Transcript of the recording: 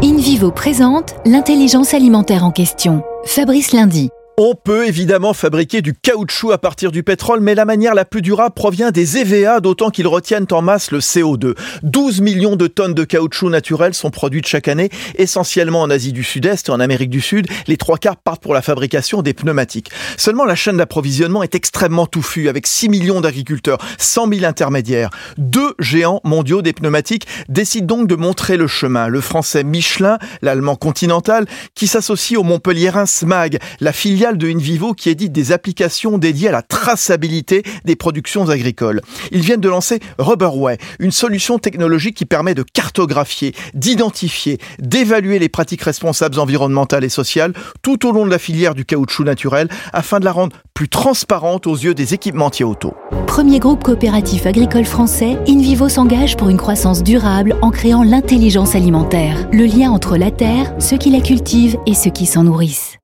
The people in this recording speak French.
InVivo présente l'intelligence alimentaire en question. Fabrice Lundi. On peut évidemment fabriquer du caoutchouc à partir du pétrole, mais la manière la plus durable provient des EVA, d'autant qu'ils retiennent en masse le CO2. 12 millions de tonnes de caoutchouc naturel sont produites chaque année, essentiellement en Asie du Sud-Est et en Amérique du Sud. Les trois quarts partent pour la fabrication des pneumatiques. Seulement, la chaîne d'approvisionnement est extrêmement touffue, avec 6 millions d'agriculteurs, 100 000 intermédiaires. Deux géants mondiaux des pneumatiques décident donc de montrer le chemin. Le français Michelin, l'allemand Continental, qui s'associe au montpelliérain SMAG, la filiale de InVivo qui édite des applications dédiées à la traçabilité des productions agricoles. Ils viennent de lancer Rubberway, une solution technologique qui permet de cartographier, d'identifier, d'évaluer les pratiques responsables environnementales et sociales tout au long de la filière du caoutchouc naturel afin de la rendre plus transparente aux yeux des équipementiers auto. Premier groupe coopératif agricole français, InVivo s'engage pour une croissance durable en créant l'intelligence alimentaire, le lien entre la terre, ceux qui la cultivent et ceux qui s'en nourrissent.